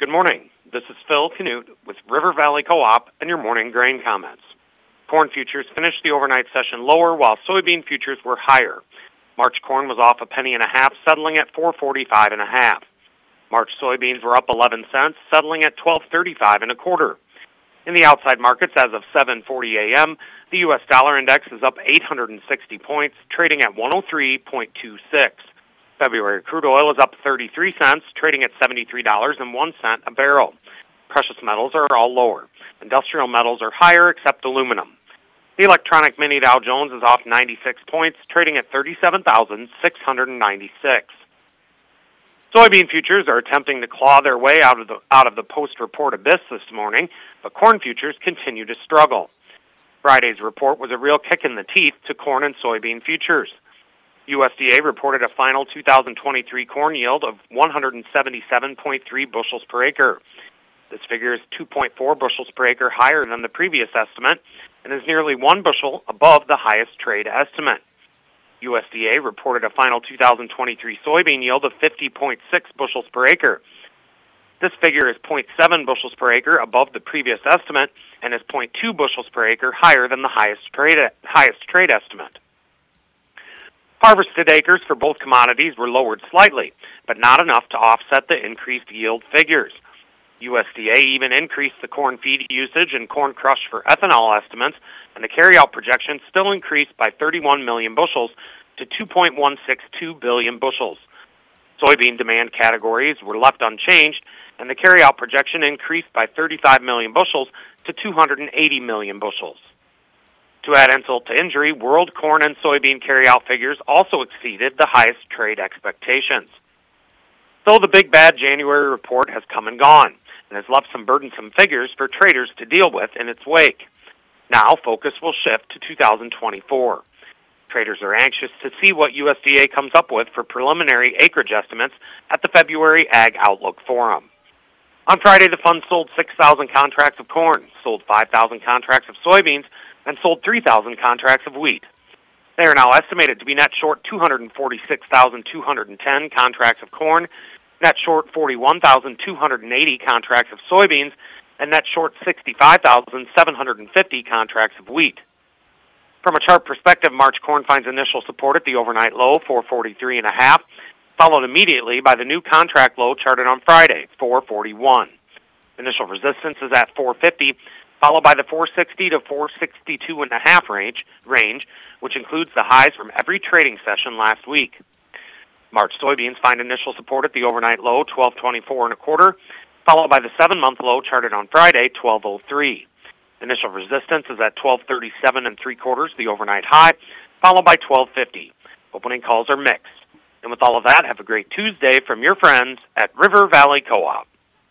Good morning. This is Phil Canute with River Valley Co-op and your morning grain comments. Corn futures finished the overnight session lower while soybean futures were higher. March corn was off a penny and a half, settling at 445 and a half. March soybeans were up 11 cents, settling at 1235 and a quarter. In the outside markets as of 7:40 a.m., the US dollar index is up 860 points, trading at 103.26. February crude oil is up 33 cents, trading at $73.01 a barrel. Precious metals are all lower. Industrial metals are higher except aluminum. The electronic mini Dow Jones is off 96 points, trading at 37,696. Soybean futures are attempting to claw their way out of the out of the post-report abyss this morning, but corn futures continue to struggle. Friday's report was a real kick in the teeth to corn and soybean futures. USDA reported a final 2023 corn yield of 177.3 bushels per acre. This figure is 2.4 bushels per acre higher than the previous estimate and is nearly one bushel above the highest trade estimate. USDA reported a final 2023 soybean yield of 50.6 bushels per acre. This figure is 0.7 bushels per acre above the previous estimate and is 0.2 bushels per acre higher than the highest trade, highest trade estimate. Harvested acres for both commodities were lowered slightly, but not enough to offset the increased yield figures. USDA even increased the corn feed usage and corn crush for ethanol estimates, and the carryout projection still increased by 31 million bushels to 2.162 billion bushels. Soybean demand categories were left unchanged, and the carryout projection increased by 35 million bushels to 280 million bushels. To add insult to injury, world corn and soybean carryout figures also exceeded the highest trade expectations. So the big bad January report has come and gone and has left some burdensome figures for traders to deal with in its wake. Now focus will shift to 2024. Traders are anxious to see what USDA comes up with for preliminary acreage estimates at the February Ag Outlook Forum. On Friday, the fund sold 6,000 contracts of corn, sold 5,000 contracts of soybeans, and sold 3,000 contracts of wheat. They are now estimated to be net short 246,210 contracts of corn, net short 41,280 contracts of soybeans, and net short 65,750 contracts of wheat. From a chart perspective, March corn finds initial support at the overnight low, 443 and followed immediately by the new contract low charted on Friday, 441. Initial resistance is at 450, followed by the 460 to 462 and a half range, range, which includes the highs from every trading session last week. March soybeans find initial support at the overnight low, 1224 and a quarter, followed by the seven-month low charted on Friday, 1203. Initial resistance is at 1237 and three quarters, the overnight high, followed by 1250. Opening calls are mixed. And with all of that, have a great Tuesday from your friends at River Valley Co-op.